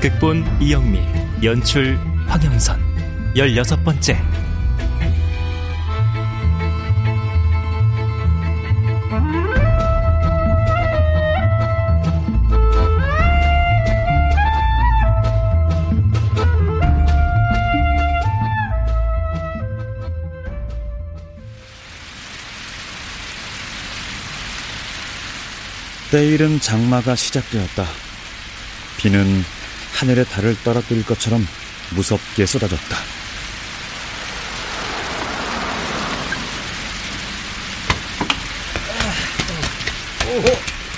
극본 이영미 연출 황영선 열여섯 번째 때이른 장마가 시작되었다. 비는 하늘의 달을 떨어뜨릴 것처럼 무섭게 쏟아졌다.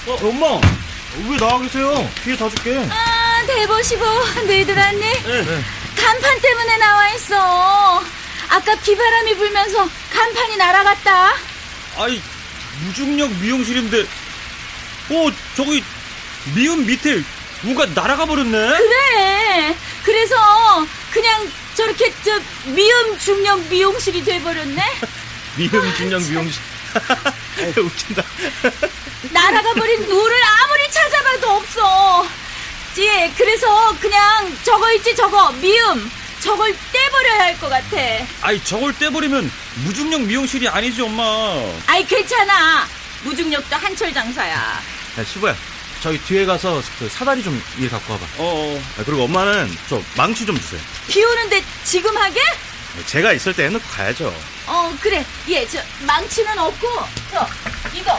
어, 엄마! 왜 나와 계세요? 피해 다 줄게. 아, 대보시고 너희들 왔니? 네. 간판 때문에 나와 있어. 아까 비바람이 불면서 간판이 날아갔다. 아이, 무중력 미용실인데, 어, 저기, 미음 밑에 우가 날아가 버렸네? 그래. 그래서 그냥 저렇게 저 미음 중력 미용실이 돼버렸네. 미음 중력 미용실. 웃긴다. 날아가 버린 누를 아무리 찾아봐도 없어. 예, 그래서 그냥 저거 있지 저거 미음 저걸 떼버려야 할 것 같아. 아이, 저걸 떼버리면 무중력 미용실이 아니지, 엄마. 아이 괜찮아. 무중력도 한철 장사야. 야, 시보야. 저기 뒤에 가서 그 사다리 좀 위에 갖고 와봐. 어, 아, 그리고 엄마는 저 망치 좀 주세요. 비 오는데 지금 하게? 제가 있을 때 해놓고 가야죠. 어 그래. 예, 저 망치는 없고 저 이거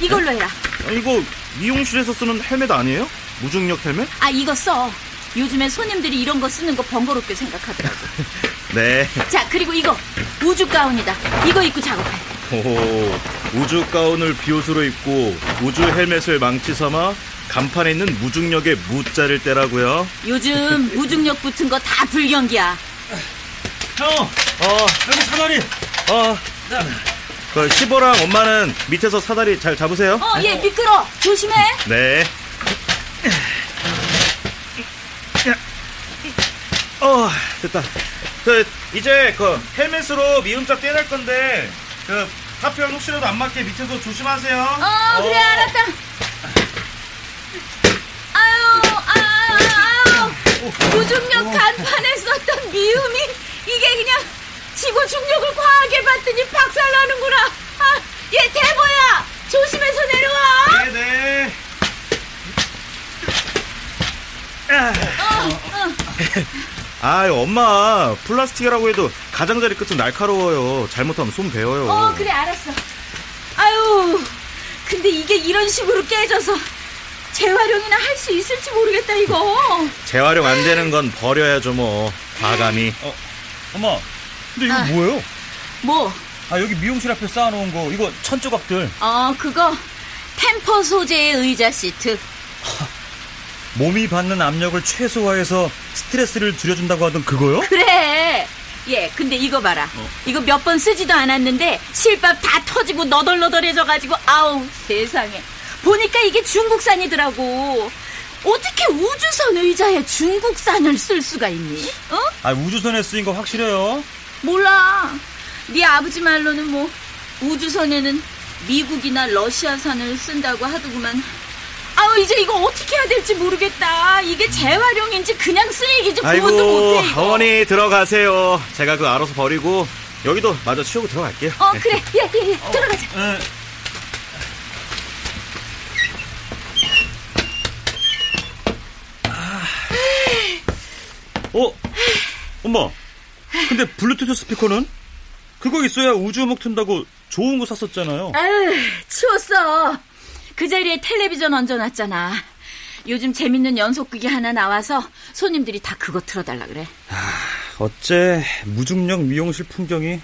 이걸로 해라. 아, 이거 미용실에서 쓰는 헬멧 아니에요? 무중력 헬멧? 아 이거 써. 요즘에 손님들이 이런 거 쓰는 거 번거롭게 생각하더라고. 네. 자 그리고 이거 우주 가운이다. 이거 입고 작업해. 오, 우주 가운을 비옷으로 입고 우주 헬멧을 망치 삼아 간판에 있는 무중력의 무자를 떼라고요. 요즘 무중력 붙은 거 다 불경기야. 형! 어, 여기 사다리! 어. 그 시보랑 엄마는 밑에서 사다리 잘 잡으세요. 어, 얘 미끄러. 조심해. 네. 어, 됐다. 그 이제 그 헬멧으로 미음자 떼낼 건데 그 하필 혹시라도 안 맞게 밑에서 조심하세요. 어, 그래 알았다. 아유, 아유, 아유. 무중력 간판에 썼던 미음이 이게 그냥 지구 중력을 과하게 받더니 박살나는구나. 아, 얘 대보야. 조심해서 내려와. 네네. 아, 엄마 플라스틱이라고 해도 가장자리 끝은 날카로워요. 잘못하면 손 베어요. 어, 그래 알았어. 아유, 근데 이게 이런 식으로 깨져서 재활용이나 할 수 있을지 모르겠다 이거. 재활용 안 되는 건 버려야죠 뭐. 과감히. 어, 엄마, 근데 이거 아. 뭐예요? 뭐? 아, 여기 미용실 앞에 쌓아놓은 거, 이거 천 조각들. 어, 그거 템퍼 소재의 의자 시트. 몸이 받는 압력을 최소화해서 스트레스를 줄여준다고 하던 그거요? 그래. 예, 근데 이거 봐라. 이거 몇 번 쓰지도 않았는데 실밥 다 터지고 너덜너덜해져가지고 아우 세상에. 보니까 이게 중국산이더라고. 어떻게 우주선 의자에 중국산을 쓸 수가 있니? 어? 아, 우주선에 쓰인 거 확실해요? 몰라. 네 아버지 말로는 뭐 우주선에는 미국이나 러시아산을 쓴다고 하더구만. 아우 이제 이거 어떻게 해야 될지 모르겠다. 이게 재활용인지 그냥 쓰레기지 구분도 못해 이거. 어머니 들어가세요. 제가 그 알아서 버리고 여기도 마저 치우고 들어갈게요. 어 그래 예예예 들어가자. 에, 어? 엄마, 근데 블루투스 스피커는? 그거 있어야 우주 음악 튼다고 좋은 거 샀었잖아요. 아유 추웠어. 그 자리에 텔레비전 얹어놨잖아. 요즘 재밌는 연속극이 하나 나와서 손님들이 다 그거 틀어달라 그래. 어째 무중력 미용실 풍경이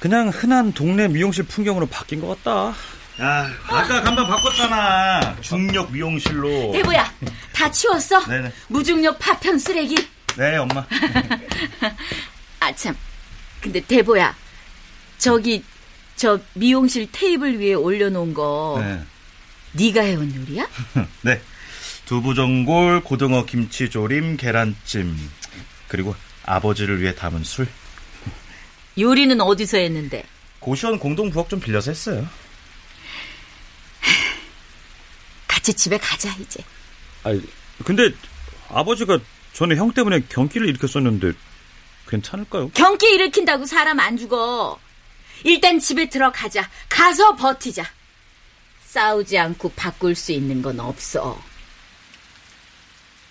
그냥 흔한 동네 미용실 풍경으로 바뀐 것 같다. 아, 아까 간판 바꿨잖아. 중력 미용실로. 대보야, 다 치웠어? 네네. 무중력 파편 쓰레기. 네, 엄마. 아, 참. 근데 대보야, 저기, 저 미용실 테이블 위에 올려놓은 거, 네. 네가 해온 요리야? 네. 두부전골, 고등어 김치조림, 계란찜. 그리고 아버지를 위해 담은 술. 요리는 어디서 했는데? 고시원 공동 부엌 좀 빌려서 했어요. 같이 집에 가자, 이제. 아니, 근데 아버지가 전에 형 때문에 경기를 일으켰었는데 괜찮을까요? 경기 일으킨다고 사람 안 죽어. 일단 집에 들어가자. 가서 버티자. 싸우지 않고 바꿀 수 있는 건 없어.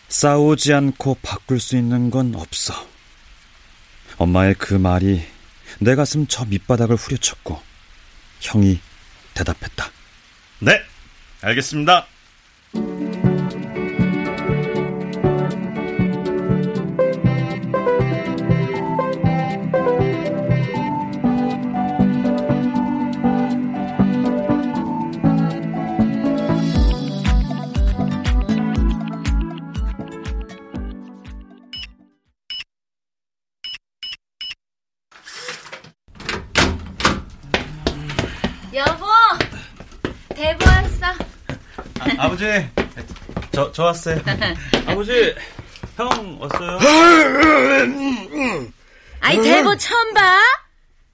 싸우지 않고 바꿀 수 있는 건 없어. 엄마의 그 말이 내 가슴 저 밑바닥을 후려쳤고 형이 대답했다. 네, 알겠습니다. 저, 저 왔어요. 아버지, 형 왔어요? 아이, 대보 처음 봐?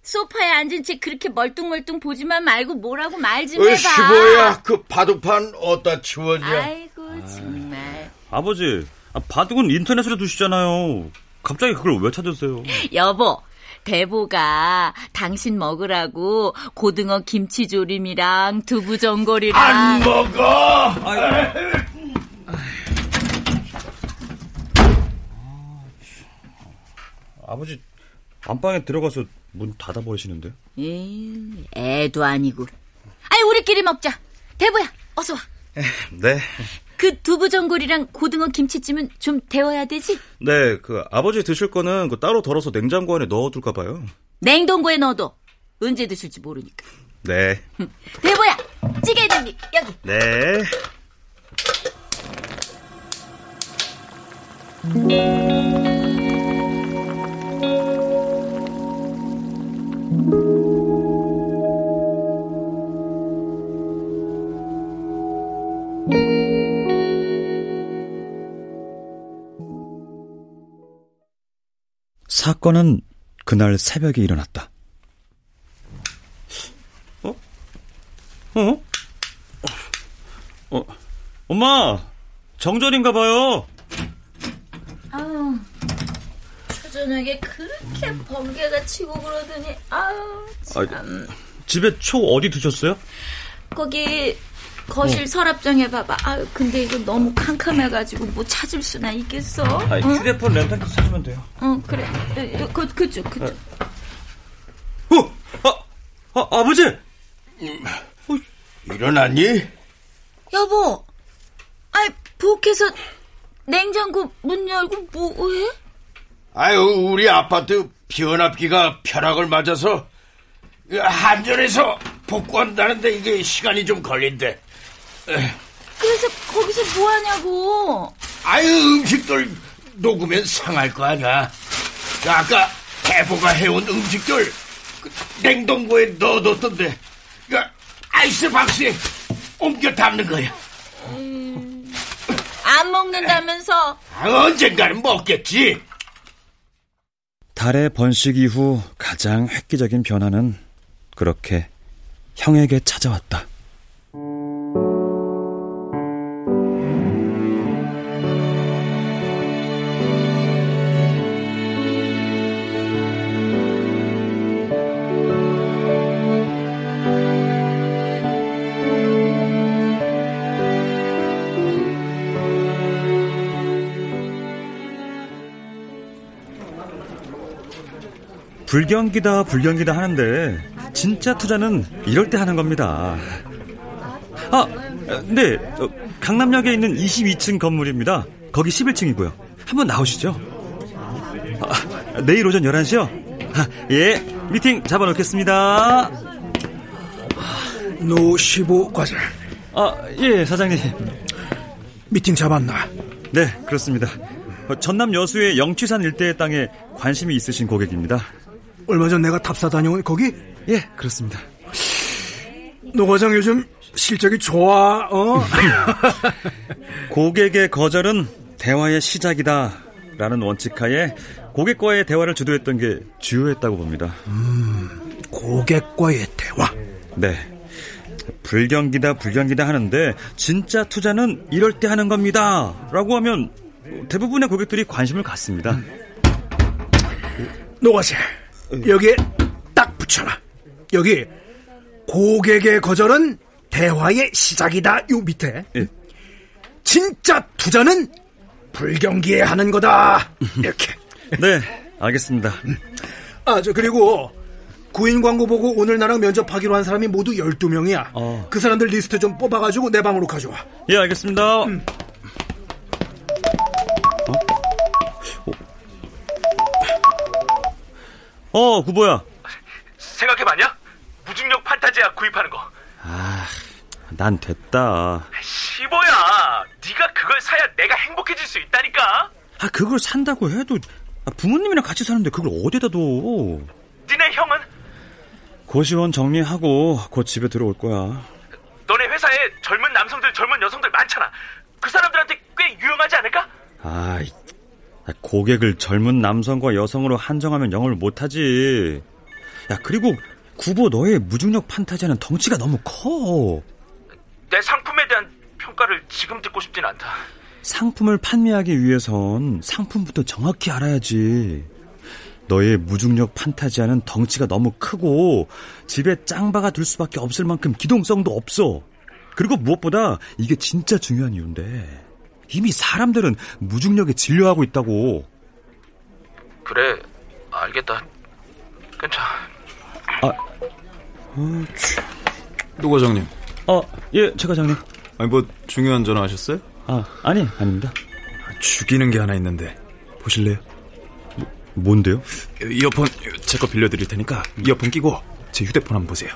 소파에 앉은 채 그렇게 멀뚱멀뚱 보지만 말고 뭐라고 말 좀 해봐. 으씨 뭐야 그 바둑판 어디다 치웠냐 아이고, 정말. 아 버지, 아, 바둑은 인터넷으로 두시잖아요. 갑자기 그걸 왜 찾으세요? 여보, 대보가 당신 먹으라고 고등어 김치조림이랑 두부전골이랑 안 먹어 아버지, 안방에 들어가서 문 닫아버리시는데? 에이, 애도 아니고. 아이, 우리끼리 먹자. 대보야, 어서 와. 네. 그 두부전골이랑 고등어 김치찜은 좀 데워야 되지? 네, 그 아버지 드실 거는 그 따로 덜어서 냉장고 안에 넣어둘까 봐요. 냉동고에 넣어도 언제 드실지 모르니까. 네. 대보야, 찌개 냄비 여기. 네. 사건은 그날 새벽에 일어났다. 어? 어? 엄마! 정전인가 봐요. 아우, 저녁에 그렇게 번개가 치고 그러더니 아우 참. 집에 초 어디 두셨어요? 거기 거실 서랍장 해봐봐. 아유 근데 이거 너무 캄캄해가지고 뭐 찾을 수나 있겠어? 아, 응? 휴대폰 렌탈 찾으면 돼요. 어 그래. 에, 에, 그 그쪽 그쪽. 어! 아, 아, 아버지! 일어났니? 여보, 아이 부엌에서 냉장고 문 열고 뭐해? 아유 우리 아파트 변압기가 벼락을 맞아서 한전에서 복구한다는데 이게 시간이 좀 걸린대 그래서 거기서 뭐 하냐고. 아유 음식들 녹으면 상할 거 아니야 아까 대보가 해온 음식들 그 냉동고에 넣어뒀던데 그 아이스박스에 옮겨 담는 거야 안 먹는다면서. 아, 언젠가는 먹겠지 달의 번식 이후 가장 획기적인 변화는 그렇게 형에게 찾아왔다. 불경기다 불경기다 하는데 진짜 투자는 이럴 때 하는 겁니다. 아, 네, 어, 강남역에 있는 22층 건물입니다. 거기 11층이고요. 한번 나오시죠. 아, 내일 오전 11시요? 아, 예, 미팅 잡아놓겠습니다. 노15 과장. 아, 예, 사장님. 미팅 잡았나? 네, 그렇습니다. 어, 전남 여수의 영취산 일대의 땅에 관심이 있으신 고객입니다. 얼마 전 내가 답사 다녀온 거기? 예, 그렇습니다. 노 과장 요즘 실적이 좋아, 어? 고객의 거절은 대화의 시작이다. 라는 원칙하에 고객과의 대화를 주도했던 게 주효했다고 봅니다. 음, 고객과의 대화? 네. 불경기다, 불경기다 하는데, 진짜 투자는 이럴 때 하는 겁니다. 라고 하면 대부분의 고객들이 관심을 갖습니다. 노가세, 여기에 딱 붙여놔. 여기, 고객의 거절은 대화의 시작이다. 요 밑에. 예. 진짜 투자는 불경기에 하는 거다. 이렇게. 네, 알겠습니다. 아, 저, 그리고, 구인 광고 보고 오늘 나랑 면접하기로 한 사람이 모두 12명이야. 어. 그 사람들 리스트 좀 뽑아가지고 내 방으로 가져와. 예, 알겠습니다. 음. 어? 어, 구보야. 생각해봤냐? 무중력 판타지야 구입하는 거. 아, 난 됐다. 시보야, 네가 그걸 사야 내가 행복해질 수 있다니까. 아, 그걸 산다고 해도 아, 부모님이랑 같이 사는데 그걸 어디다 둬? 니네 형은? 고시원 정리하고 곧 집에 들어올 거야. 너네 회사에 젊은 남성들, 젊은 여성들 많잖아. 그 사람들한테 꽤 유용하지 않을까? 아, 고객을 젊은 남성과 여성으로 한정하면 영업을 못하지. 야, 그리고 구보 너의 무중력 판타지는 덩치가 너무 커. 내 상품에 대한 평가를 지금 듣고 싶진 않다. 상품을 판매하기 위해선 상품부터 정확히 알아야지. 너의 무중력 판타지아는 덩치가 너무 크고 집에 짱바가 들 수밖에 없을 만큼 기동성도 없어. 그리고 무엇보다 이게 진짜 중요한 이유인데 이미 사람들은 무중력에 진료하고 있다고. 그래, 알겠다. 괜찮아. 아, 어, 노 과장님. 아, 예, 최 과장님. 아니 뭐 중요한 전화 하셨어요? 아, 아니, 아닙니다. 죽이는 게 하나 있는데 보실래요? 뭔데요? 이어폰 제 거 빌려드릴 테니까 이어폰 끼고 제 휴대폰 한번 보세요.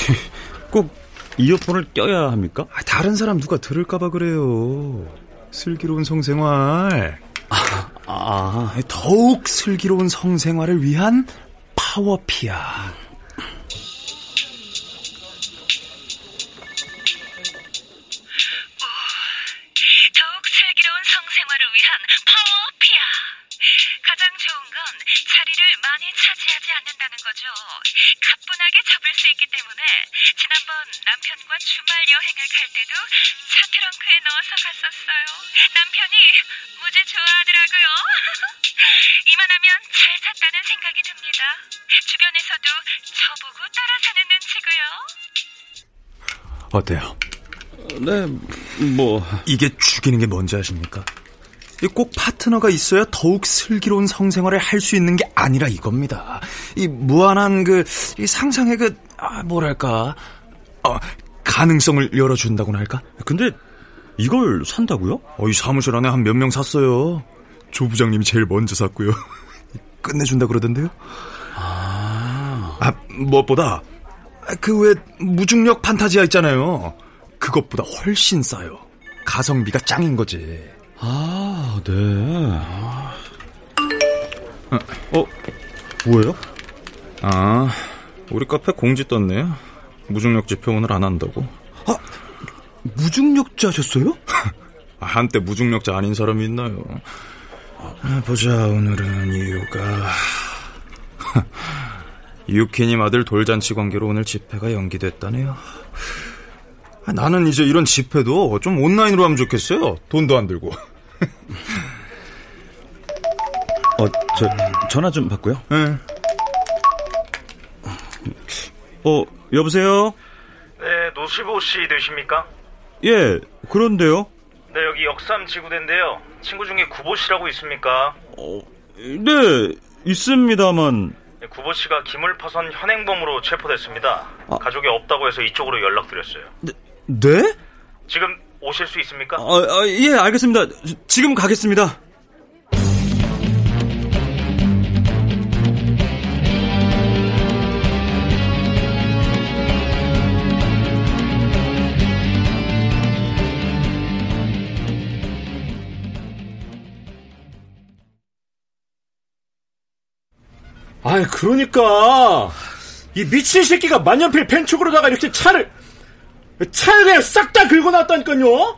꼭 이어폰을 껴야 합니까? 아, 다른 사람 누가 들을까봐 그래요. 슬기로운 성생활. 아, 아, 더욱 슬기로운 성생활을 위한 파워피아. 여행을 갈 때도 차 트렁크에 넣어서 갔었어요. 남편이 무지 좋아하더라고요. 이만하면 잘 샀다는 생각이 듭니다. 주변에서도 저보고 따라 사는 눈치고요. 어때요? 네, 뭐 이게 죽이는 게 뭔지 아십니까? 꼭 파트너가 있어야 더욱 슬기로운 성생활을 할 수 있는 게 아니라 이겁니다. 이 무한한 그 상상의 그 아, 뭐랄까 어, 가능성을 열어준다고나 할까? 근데 이걸 산다고요? 어, 이 사무실 안에 한 몇 명 샀어요. 조 부장님이 제일 먼저 샀고요. 끝내준다 그러던데요. 아, 아 무엇보다 그왜 무중력 판타지아 있잖아요. 그것보다 훨씬 싸요. 가성비가 짱인 거지. 아, 네. 어, 뭐예요? 아, 우리 카페 공지 떴네요. 무중력 지표 오늘 안 한다고. 아, 무중력자셨어요? 아, 한때 무중력자 아닌 사람이 있나요? 아, 보자, 오늘은 이유가. 유키님 아들 돌잔치 관계로 오늘 집회가 연기됐다네요. 아, 나는 이제 이런 집회도 좀 온라인으로 하면 좋겠어요. 돈도 안 들고. 어, 저 전화 좀 받고요. 네. 어, 여보세요? 네, 노시보 씨 되십니까? 예, 그런데요. 네, 여기 역삼 지구대인데요. 친구 중에 구보 씨라고 있습니까? 어, 네, 있습니다만. 네, 구보 씨가 기물파손 현행범으로 체포됐습니다. 아. 가족이 없다고 해서 이쪽으로 연락드렸어요. 네? 네? 지금 오실 수 있습니까? 아, 아, 예, 알겠습니다. 지금 가겠습니다. 아이, 그러니까. 이 미친 새끼가 만년필 펜촉으로다가 이렇게 차를, 차를 그냥 싹 다 긁어 놨다니까요?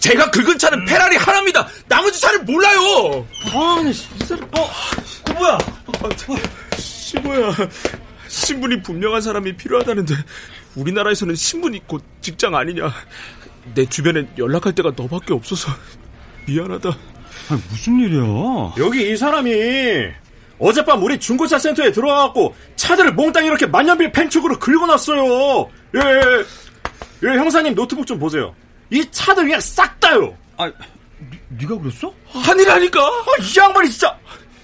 제가 긁은 차는 음. 페라리 하나입니다. 나머지 차를 몰라요. 아니, 이 사람, 어, 그 뭐야? 시보야, 신분이 분명한 사람이 필요하다는데 우리나라에서는 신분이 곧 직장 아니냐. 내 주변엔 연락할 때가 너밖에 없어서 미안하다. 아니, 무슨 일이야? 여기 이 사람이 어젯밤 우리 중고차 센터에 들어와갖고 차들을 몽땅 이렇게 만년필 펜촉으로 긁어놨어요. 예, 예, 예, 형사님 노트북 좀 보세요. 이 차들 그냥 싹 다요. 아, 니, 가 그랬어? 아니라니까. 아, 이 양반이 진짜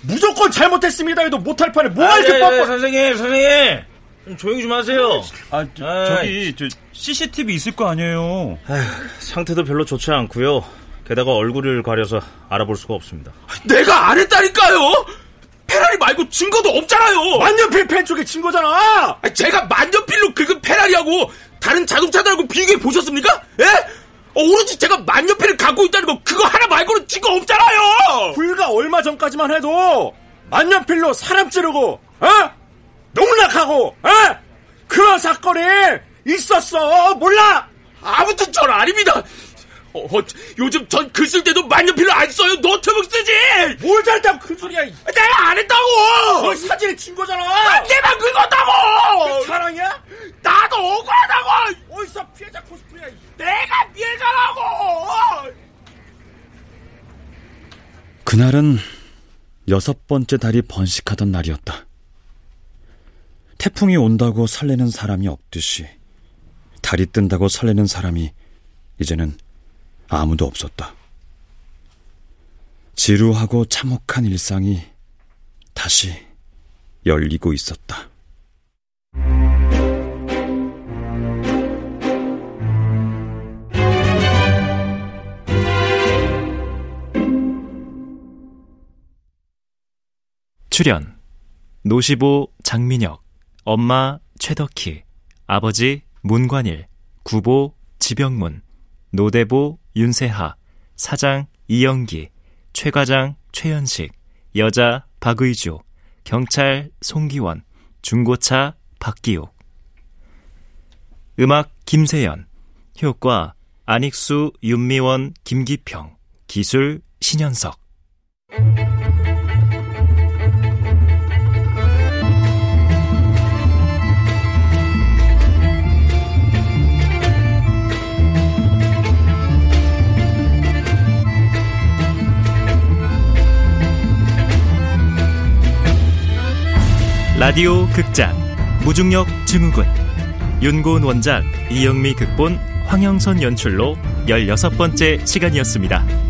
무조건 잘못했습니다 해도 못할 판에 뭐가 아, 이렇게 예, 뻔뻔. 선생님, 선생님. 좀 조용히 좀 하세요. 아, 저, 기 저, CCTV 있을 거 아니에요. 아휴, 상태도 별로 좋지 않고요. 게다가 얼굴을 가려서 알아볼 수가 없습니다. 내가 안 했다니까요! 말고 증거도 없잖아요! 만년필 펜 쪽에 증거잖아! 제가 만년필로 긁은 페라리하고 다른 자동차들하고 비교해 보셨습니까? 예? 어, 오로지 제가 만년필을 갖고 있다는 거 그거 하나 말고는 증거 없잖아요! 불과 얼마 전까지만 해도 만년필로 사람 찌르고 어? 농락하고 어? 그런 사건이 있었어 몰라? 아무튼 전 아닙니다. 어, 어, 요즘 전 글 쓸 때도 만년필로 안 써요. 노트북 쓰지. 뭘 잘다고 큰 소리야. 내가 안 했다고. 그 사진에 친 거잖아. 아, 내가 긁었다고. 그 사랑이야? 나도 억울하다고. 어디서 피해자 코스프레야. 내가 피해자라고. 그날은 여섯 번째 달이 번식하던 날이었다. 태풍이 온다고 설레는 사람이 없듯이 달이 뜬다고 설레는 사람이 이제는 아무도 없었다. 지루하고 참혹한 일상이 다시 열리고 있었다. 출연 노시보 장민혁 엄마 최덕희 아버지 문관일 구보 지병문 노대보 윤세하, 사장 이영기, 최과장 최현식, 여자 박의주, 경찰 송기원, 중고차 박기욱. 음악 김세연, 효과 안익수, 윤미원, 김기평, 기술 신현석. 라디오 극장 무중력 증후군 윤고은 원작 이영미 극본 황영선 연출로 16번째 시간이었습니다.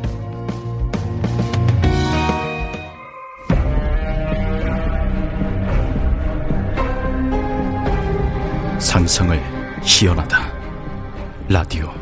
상상을 희연하다. 라디오